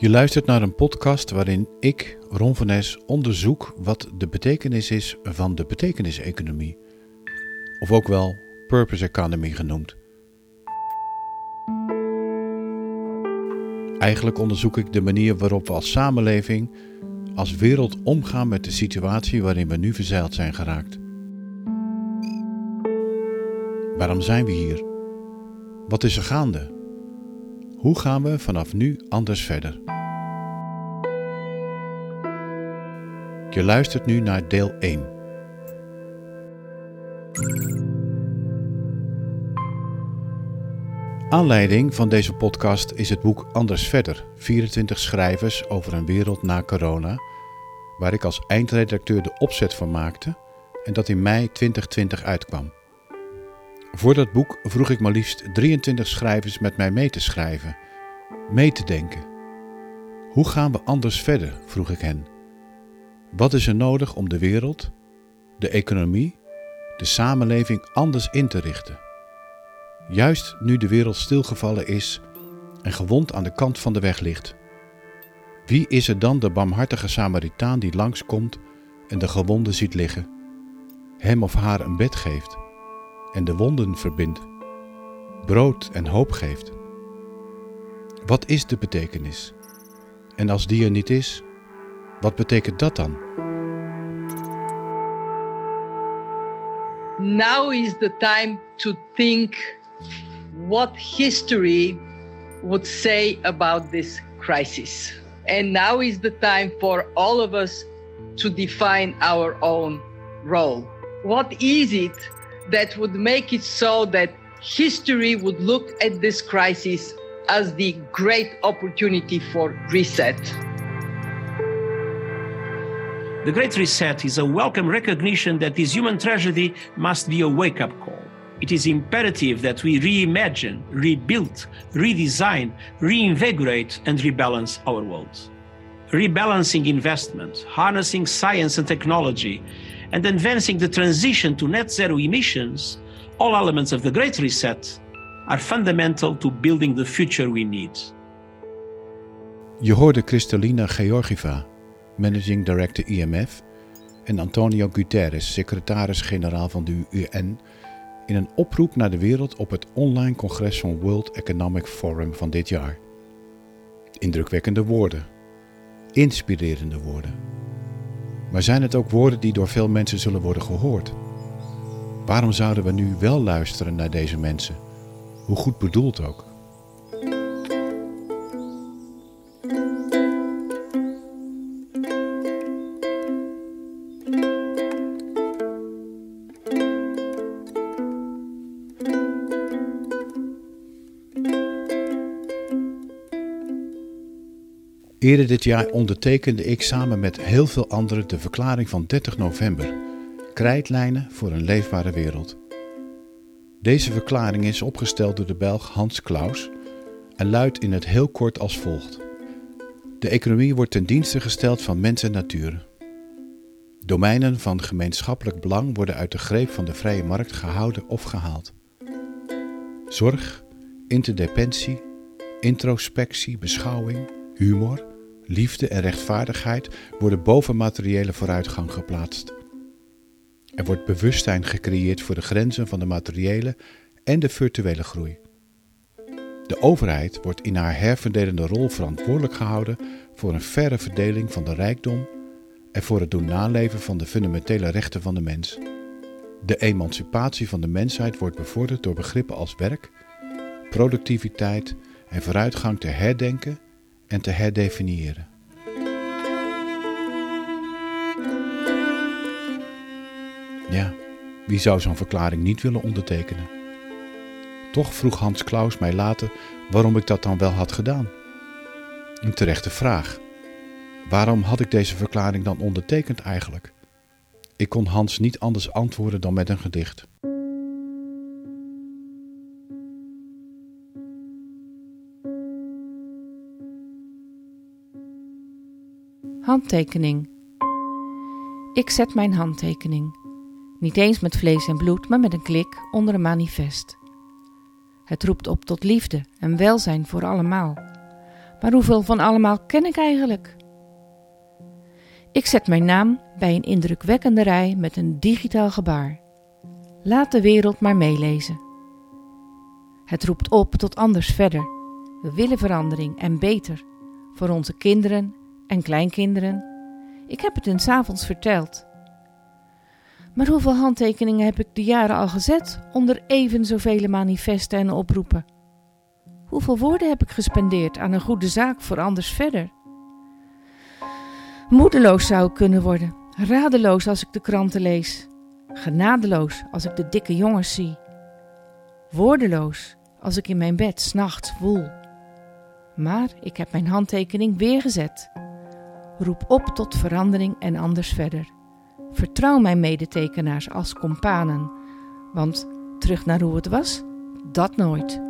Je luistert naar een podcast waarin ik, Ron van Nes, onderzoek wat de betekenis is van de betekeniseconomie. Of ook wel purpose economy genoemd. Eigenlijk onderzoek ik de manier waarop we als samenleving, als wereld omgaan met de situatie waarin we nu verzeild zijn geraakt. Waarom zijn we hier? Wat is er gaande? Hoe gaan we vanaf nu anders verder? Je luistert nu naar deel 1. Aanleiding van deze podcast is het boek Anders Verder: 24 schrijvers over een wereld na corona, waar ik als eindredacteur de opzet van maakte en dat in mei 2020 uitkwam. Voor dat boek vroeg ik maar liefst 23 schrijvers met mij mee te schrijven, mee te denken. Hoe gaan we anders verder? vroeg ik hen. Wat is er nodig om de wereld, de economie, de samenleving anders in te richten? Juist nu de wereld stilgevallen is en gewond aan de kant van de weg ligt. Wie is er dan de barmhartige Samaritaan die langskomt en de gewonde ziet liggen, hem of haar een bed geeft en de wonden verbindt, brood en hoop geeft? Wat is de betekenis? En als die er niet is, wat betekent dat dan? Now is the time to think what history would say about this crisis. And now is the time for all of us to define our own role. What is it that would make it so that history would look at this crisis as the great opportunity for reset? The Great Reset is a welcome recognition that this human tragedy must be a wake up call. It is imperative that we reimagine, rebuild, redesign, reinvigorate, and rebalance our world. Rebalancing investment, harnessing science and technology, and advancing the transition to net zero emissions, all elements of the Great Reset, are fundamental to building the future we need. Je hoorde Kristalina Georgieva, Managing Director IMF, en Antonio Guterres, secretaris-generaal van de UN, in een oproep naar de wereld op het online congres van World Economic Forum van dit jaar. Indrukwekkende woorden, inspirerende woorden. Maar zijn het ook woorden die door veel mensen zullen worden gehoord? Waarom zouden we nu wel luisteren naar deze mensen? Hoe goed bedoeld ook. Eerder dit jaar ondertekende ik samen met heel veel anderen de verklaring van 30 november: Krijtlijnen voor een leefbare wereld. Deze verklaring is opgesteld door de Belg Hans Klaus en luidt in het heel kort als volgt: De economie wordt ten dienste gesteld van mens en natuur. Domeinen van gemeenschappelijk belang worden uit de greep van de vrije markt gehouden of gehaald. Zorg, interdependentie, introspectie, beschouwing, humor, liefde en rechtvaardigheid worden boven materiële vooruitgang geplaatst. Er wordt bewustzijn gecreëerd voor de grenzen van de materiële en de virtuele groei. De overheid wordt in haar herverdelende rol verantwoordelijk gehouden voor een verre verdeling van de rijkdom en voor het doen naleven van de fundamentele rechten van de mens. De emancipatie van de mensheid wordt bevorderd door begrippen als werk, productiviteit en vooruitgang te herdenken en te herdefiniëren. Ja, wie zou zo'n verklaring niet willen ondertekenen? Toch vroeg Hans Klaus mij later waarom ik dat dan wel had gedaan. Een terechte vraag. Waarom had ik deze verklaring dan ondertekend eigenlijk? Ik kon Hans niet anders antwoorden dan met een gedicht. Handtekening. Ik zet mijn handtekening. Niet eens met vlees en bloed, maar met een klik onder een manifest. Het roept op tot liefde en welzijn voor allemaal. Maar hoeveel van allemaal ken ik eigenlijk? Ik zet mijn naam bij een indrukwekkende rij met een digitaal gebaar. Laat de wereld maar meelezen. Het roept op tot anders verder. We willen verandering en beter voor onze kinderen en kleinkinderen. Ik heb het hun s'avonds verteld. Maar hoeveel handtekeningen heb ik de jaren al gezet onder even zoveel manifesten en oproepen? Hoeveel woorden heb ik gespendeerd aan een goede zaak voor anders verder? Moedeloos zou ik kunnen worden, radeloos als ik de kranten lees, genadeloos als ik de dikke jongens zie, woordeloos als ik in mijn bed s'nachts woel. Maar ik heb mijn handtekening weer gezet. Roep op tot verandering en anders verder. Vertrouw mijn medetekenaars als companen, want terug naar hoe het was, dat nooit.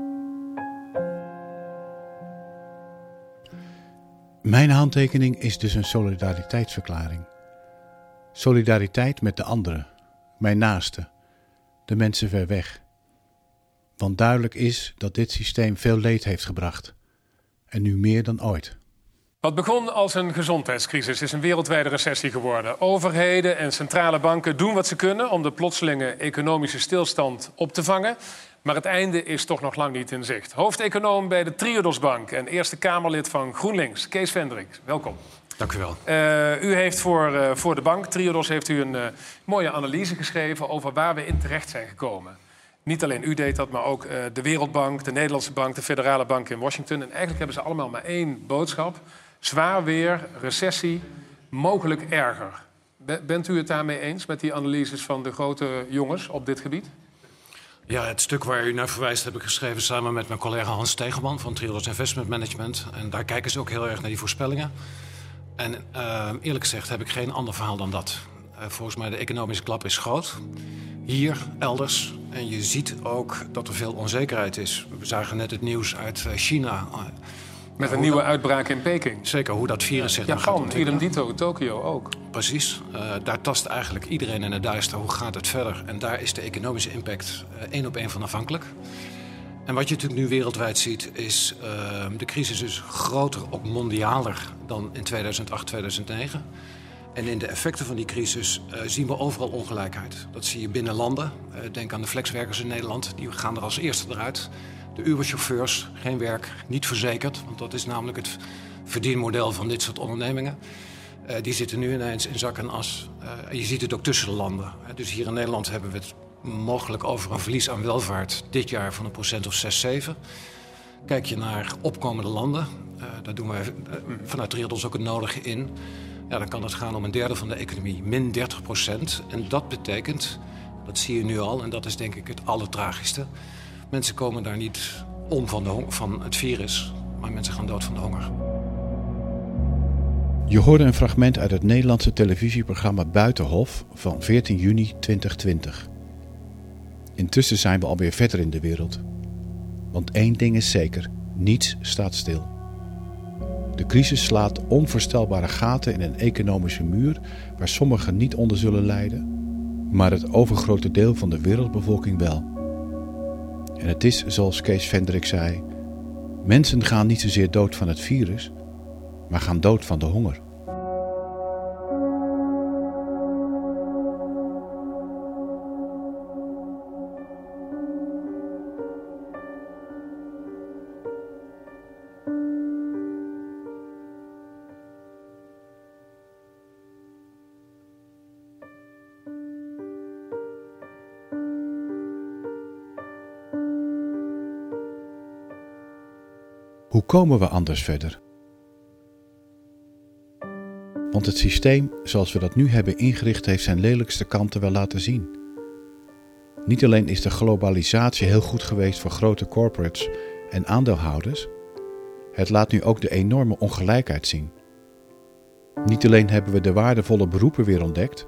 Mijn handtekening is dus een solidariteitsverklaring. Solidariteit met de anderen, mijn naasten, de mensen ver weg. Want duidelijk is dat dit systeem veel leed heeft gebracht. En nu meer dan ooit. Wat begon als een gezondheidscrisis is een wereldwijde recessie geworden. Overheden en centrale banken doen wat ze kunnen om de plotselinge economische stilstand op te vangen. Maar het einde is toch nog lang niet in zicht. Hoofdeconoom bij de Triodosbank en Eerste Kamerlid van GroenLinks, Kees Vendrik. Welkom. Dank u wel. Uh, u heeft voor, uh, voor de bank, Triodos, heeft u een uh, mooie analyse geschreven over waar we in terecht zijn gekomen. Niet alleen u deed dat, maar ook de Wereldbank, de Nederlandse Bank, de Federale Bank in Washington. En eigenlijk hebben ze allemaal maar één boodschap. Zwaar weer, recessie, mogelijk erger. Bent u het daarmee eens met die analyses van de grote jongens op dit gebied? Ja, het stuk waar u naar verwijst heb ik geschreven samen met mijn collega Hans Tegelman van Triodos Investment Management. En daar kijken ze ook heel erg naar die voorspellingen. En uh, eerlijk gezegd heb ik geen ander verhaal dan dat. Uh, volgens mij de economische klap is groot. Hier, elders. En je ziet ook dat er veel onzekerheid is. We zagen net het nieuws uit eh, China. Met een nieuwe uitbraak in Peking. Zeker, hoe dat virus zich Japan, gaat dito, Tokio ook. Precies. Uh, daar tast eigenlijk iedereen in het duister. Hoe gaat het verder? En daar is de economische impact uh, één op één van afhankelijk. En wat je natuurlijk nu wereldwijd ziet, is uh, de crisis is groter, ook mondialer dan in 2008, 2009. En in de effecten van die crisis uh, zien we overal ongelijkheid. Dat zie je binnen landen. Uh, denk aan de flexwerkers in Nederland, die gaan er als eerste eruit. De Uber-chauffeurs, geen werk, niet verzekerd, want dat is namelijk het verdienmodel van dit soort ondernemingen. Uh, die zitten nu ineens in zak en as. Uh, je ziet het ook tussen de landen. Dus hier in Nederland hebben we het mogelijk over een verlies aan welvaart dit jaar van een procent of 6, 7. Kijk je naar opkomende landen, daar doen wij vanuit Triodos ook het nodige in. Ja, dan kan het gaan om een derde van de economie, min 30 procent. En dat betekent, dat zie je nu al, en dat is denk ik het allertragischste Mensen komen daar niet om van, de van het virus, maar mensen gaan dood van de honger. Je hoorde een fragment uit het Nederlandse televisieprogramma Buitenhof van 14 juni 2020. Intussen zijn we alweer verder in de wereld. Want één ding is zeker: niets staat stil. De crisis slaat onvoorstelbare gaten in een economische muur waar sommigen niet onder zullen lijden, maar het overgrote deel van de wereldbevolking wel. En het is zoals Kees Vendrik zei: mensen gaan niet zozeer dood van het virus, maar gaan dood van de honger. Hoe komen we anders verder? Want het systeem zoals we dat nu hebben ingericht heeft zijn lelijkste kanten wel laten zien. Niet alleen is de globalisatie heel goed geweest voor grote corporates en aandeelhouders, het laat nu ook de enorme ongelijkheid zien. Niet alleen hebben we de waardevolle beroepen weer ontdekt,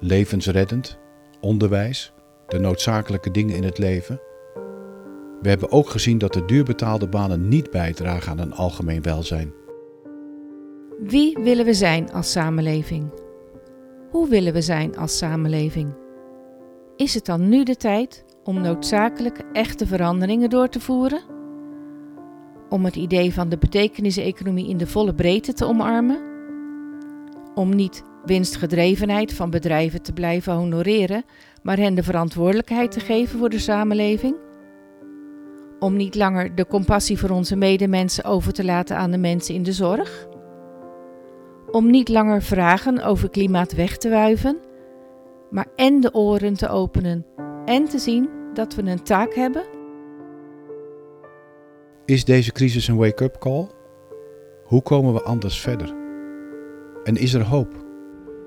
levensreddend, onderwijs, de noodzakelijke dingen in het leven we hebben ook gezien dat de duurbetaalde banen niet bijdragen aan een algemeen welzijn. Wie willen we zijn als samenleving? Hoe willen we zijn als samenleving? Is het dan nu de tijd om noodzakelijke echte veranderingen door te voeren? om het idee van de betekeniseconomie in de volle breedte te omarmen, om niet winstgedrevenheid van bedrijven te blijven honoreren, maar hen de verantwoordelijkheid te geven voor de samenleving, om niet langer de compassie voor onze medemensen over te laten aan de mensen in de zorg, om niet langer vragen over klimaat weg te wuiven, maar en de oren te openen en te zien dat we een taak hebben is deze crisis een wake-up call? Hoe komen we anders verder? En is er hoop?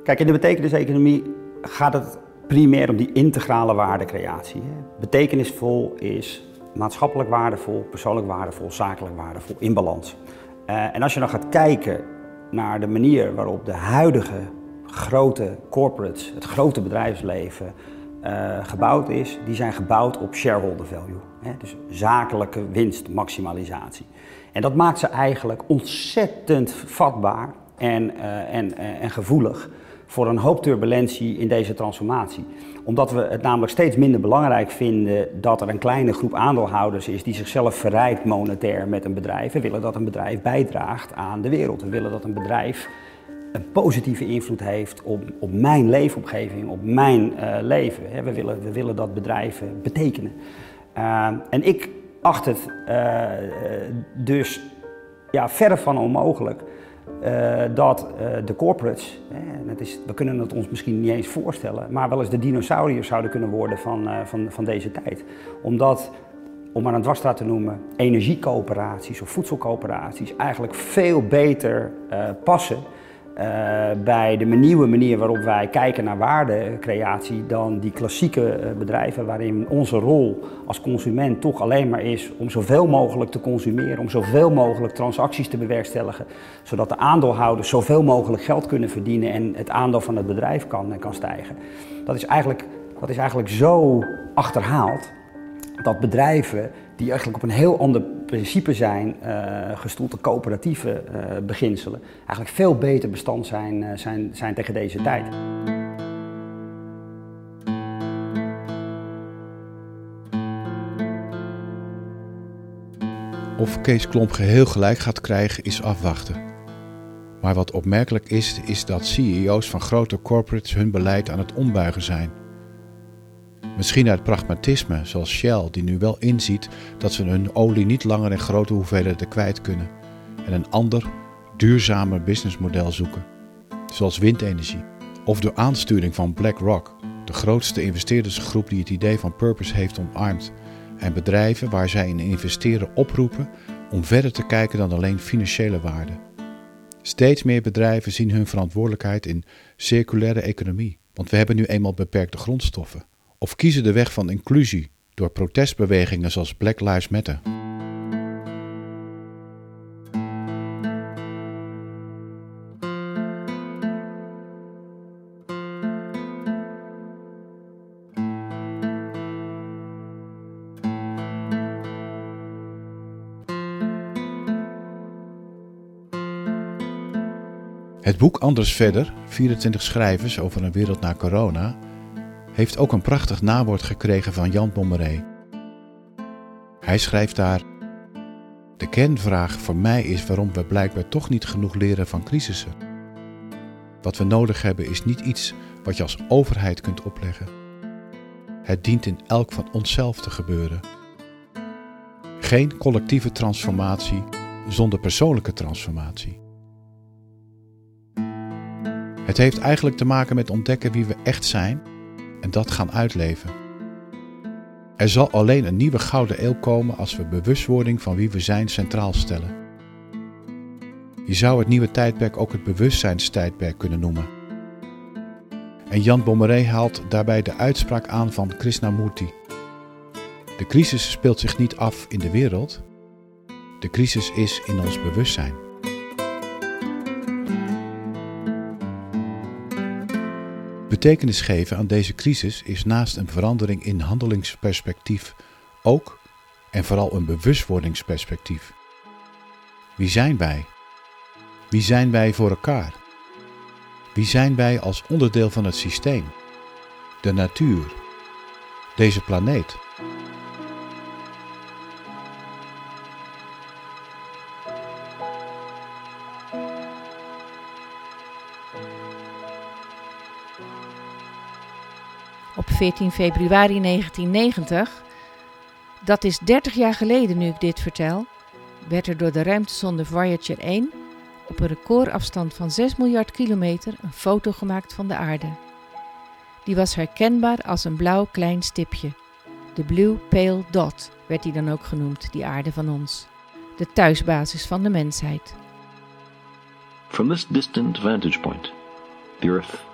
Kijk, in de betekeniseconomie gaat het primair om die integrale waardecreatie. Betekenisvol is maatschappelijk waardevol, persoonlijk waardevol, zakelijk waardevol, in balans. Uh, en als je dan gaat kijken naar de manier waarop de huidige grote corporates, het grote bedrijfsleven, uh, gebouwd is, die zijn gebouwd op shareholder value. Hè? Dus zakelijke winstmaximalisatie. En dat maakt ze eigenlijk ontzettend vatbaar en, uh, en, en gevoelig voor een hoop turbulentie in deze transformatie. Omdat we het namelijk steeds minder belangrijk vinden dat er een kleine groep aandeelhouders is die zichzelf verrijkt monetair met een bedrijf. We willen dat een bedrijf bijdraagt aan de wereld. We willen dat een bedrijf een positieve invloed heeft op, op mijn leefomgeving, op mijn uh, leven. We willen, we willen dat bedrijven betekenen. Uh, en ik acht het uh, dus ja, verre van onmogelijk dat de corporates, hè, het is, we kunnen het ons misschien niet eens voorstellen, maar wel eens de dinosauriërs zouden kunnen worden van, van, van deze tijd. Omdat om maar een dwarsstraat te noemen, energiecoöperaties of voedselcoöperaties eigenlijk veel beter passen bij de nieuwe manier waarop wij kijken naar waardecreatie dan die klassieke uh, bedrijven waarin onze rol als consument toch alleen maar is om zoveel mogelijk te consumeren, om zoveel mogelijk transacties te bewerkstelligen, zodat de aandeelhouders zoveel mogelijk geld kunnen verdienen en het aandeel van het bedrijf kan, kan stijgen. Dat is eigenlijk, dat is eigenlijk zo achterhaald dat bedrijven die eigenlijk op een heel ander principe zijn uh, gestoeld, de coöperatieve uh, beginselen, eigenlijk veel beter bestand zijn, uh, zijn, zijn tegen deze tijd. Of Kees Klomp geheel gelijk gaat krijgen is afwachten. Maar wat opmerkelijk is, is dat CEO's van grote corporates hun beleid aan het ombuigen zijn. Misschien uit pragmatisme, zoals Shell, die nu wel inziet dat ze hun olie niet langer in grote hoeveelheden kwijt kunnen en een ander, duurzamer businessmodel zoeken, zoals windenergie. Of door aansturing van BlackRock, de grootste investeerdersgroep die het idee van purpose heeft omarmd, en bedrijven waar zij in investeren oproepen om verder te kijken dan alleen financiële waarde. Steeds meer bedrijven zien hun verantwoordelijkheid in circulaire economie, want we hebben nu eenmaal beperkte grondstoffen of kiezen de weg van inclusie door protestbewegingen zoals Black Lives Matter. Het boek Anders Verder, 24 schrijvers over een wereld na corona, heeft ook een prachtig nawoord gekregen van Jan Bommeré. Hij schrijft daar: De kernvraag voor mij is waarom we blijkbaar toch niet genoeg leren van crisissen. Wat we nodig hebben is niet iets wat je als overheid kunt opleggen. Het dient in elk van onszelf te gebeuren. Geen collectieve transformatie zonder persoonlijke transformatie. Het heeft eigenlijk te maken met ontdekken wie we echt zijn en dat gaan uitleven. Er zal alleen een nieuwe gouden eeuw komen als we bewustwording van wie we zijn centraal stellen. Je zou het nieuwe tijdperk ook het bewustzijnstijdperk kunnen noemen. En Jan Bommeré haalt daarbij de uitspraak aan van Krishnamurti. De crisis speelt zich niet af in de wereld, de crisis is in ons bewustzijn. Betekenis geven aan deze crisis is naast een verandering in handelingsperspectief ook en vooral een bewustwordingsperspectief. Wie zijn wij? Wie zijn wij voor elkaar? Wie zijn wij als onderdeel van het systeem? De natuur? Deze planeet? 14 februari 1990, dat is 30 jaar geleden nu ik dit vertel, werd er door de ruimtesonde Voyager 1 op een recordafstand van 6 miljard kilometer een foto gemaakt van de aarde. Die was herkenbaar als een blauw klein stipje. De Blue Pale Dot werd die dan ook genoemd, die aarde van ons. De thuisbasis van de mensheid. From this distant vantage point, the Earth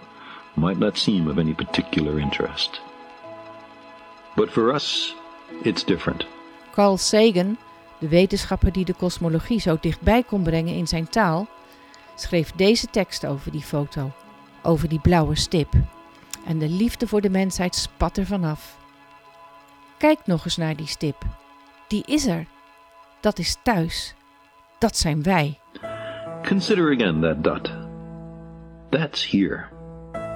might not seem of any particular interest. But for us, it's different. Carl Sagan, de wetenschapper die de kosmologie zo dichtbij kon brengen in zijn taal, schreef deze tekst over die foto, over die blauwe stip. En de liefde voor de mensheid spat er vanaf. Kijk nog eens naar die stip. Die is er. Dat is thuis. Dat zijn wij. Consider again that dot. That's here.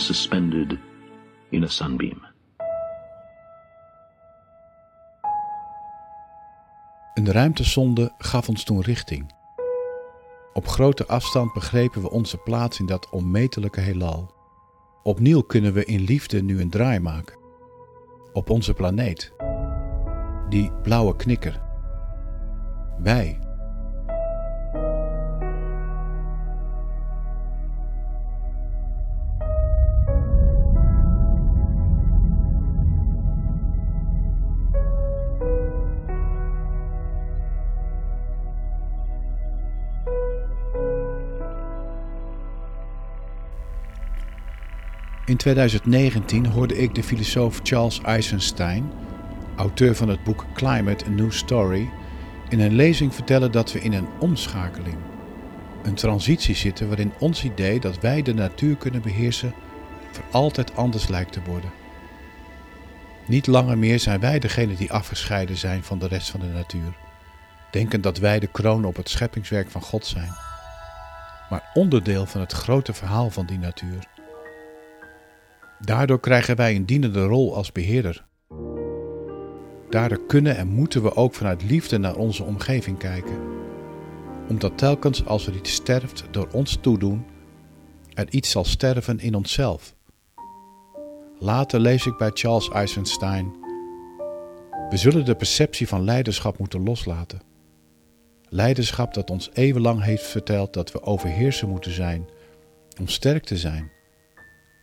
suspended in a sunbeam. Een ruimtesonde gaf ons toen richting. Op grote afstand begrepen we onze plaats in dat onmetelijke heelal. Opnieuw kunnen we in liefde nu een draai maken. Op onze planeet. Die blauwe knikker. Wij. In 2019 hoorde ik de filosoof Charles Eisenstein, auteur van het boek Climate A New Story, in een lezing vertellen dat we in een omschakeling, een transitie zitten waarin ons idee dat wij de natuur kunnen beheersen voor altijd anders lijkt te worden. Niet langer meer zijn wij degene die afgescheiden zijn van de rest van de natuur, denken dat wij de kroon op het scheppingswerk van God zijn, maar onderdeel van het grote verhaal van die natuur. Daardoor krijgen wij een dienende rol als beheerder. Daardoor kunnen en moeten we ook vanuit liefde naar onze omgeving kijken. Omdat telkens als er iets sterft door ons toedoen, er iets zal sterven in onszelf. Later lees ik bij Charles Eisenstein: We zullen de perceptie van leiderschap moeten loslaten. Leiderschap dat ons eeuwenlang heeft verteld dat we overheersen moeten zijn om sterk te zijn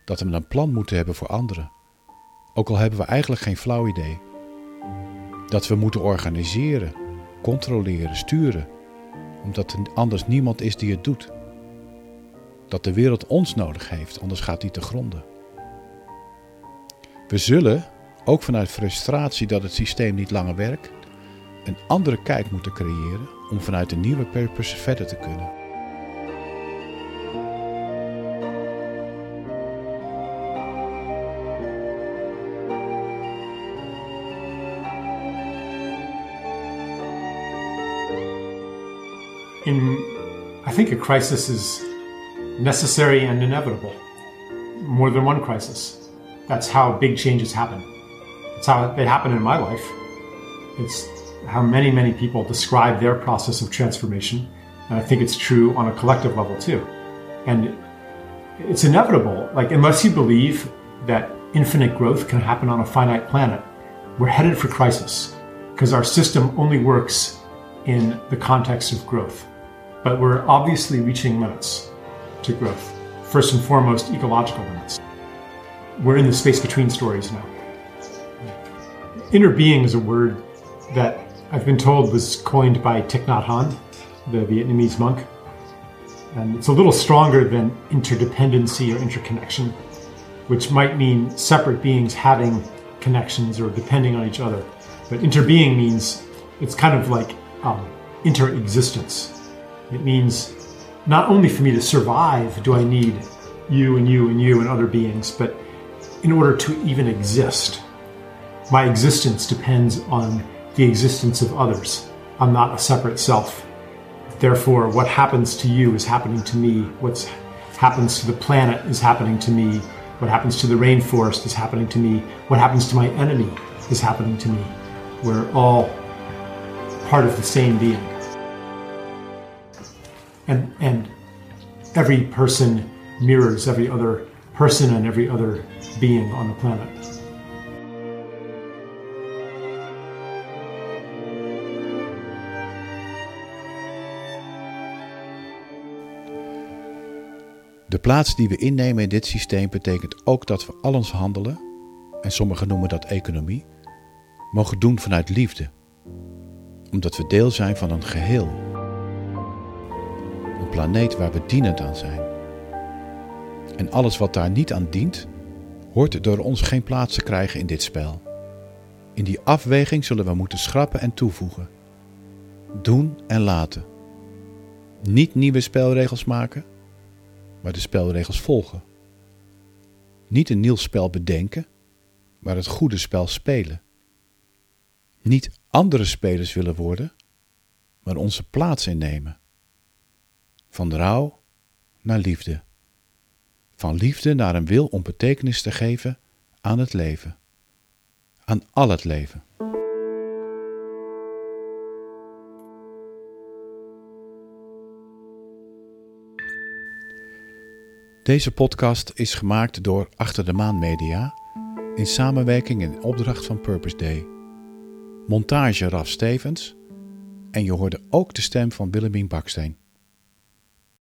dat we een plan moeten hebben voor anderen. Ook al hebben we eigenlijk geen flauw idee. Dat we moeten organiseren, controleren, sturen, omdat er anders niemand is die het doet. Dat de wereld ons nodig heeft, anders gaat die te gronden. We zullen, ook vanuit frustratie dat het systeem niet langer werkt, een andere kijk moeten creëren om vanuit een nieuwe purpose verder te kunnen. Think a crisis is necessary and inevitable. More than one crisis. That's how big changes happen. It's how they happen in my life. It's how many, many people describe their process of transformation. And I think it's true on a collective level too. And it's inevitable. Like, unless you believe that infinite growth can happen on a finite planet, we're headed for crisis because our system only works in the context of growth. But we're obviously reaching limits to growth. First and foremost, ecological limits. We're in the space between stories now. Inner being is a word that I've been told was coined by Thich Nhat Hanh, the Vietnamese monk. And it's a little stronger than interdependency or interconnection, which might mean separate beings having connections or depending on each other. But interbeing means it's kind of like um, interexistence. It means not only for me to survive do I need you and you and you and other beings, but in order to even exist, my existence depends on the existence of others. I'm not a separate self. Therefore, what happens to you is happening to me. What happens to the planet is happening to me. What happens to the rainforest is happening to me. What happens to my enemy is happening to me. We're all part of the same being. And, and every person mirrors every other person and every other being on the planet. De plaats die we innemen in dit systeem betekent ook dat we al ons handelen, en sommigen noemen dat economie, mogen doen vanuit liefde, omdat we deel zijn van een geheel. Planeet waar we dienend aan zijn. En alles wat daar niet aan dient, hoort door ons geen plaats te krijgen in dit spel. In die afweging zullen we moeten schrappen en toevoegen. Doen en laten. Niet nieuwe spelregels maken, maar de spelregels volgen. Niet een nieuw spel bedenken, maar het goede spel spelen. Niet andere spelers willen worden, maar onze plaats innemen. Van rouw naar liefde. Van liefde naar een wil om betekenis te geven aan het leven. Aan al het leven. Deze podcast is gemaakt door Achter de Maan Media in samenwerking en opdracht van Purpose Day. Montage Raf Stevens en je hoorde ook de stem van Willemien Baksteen.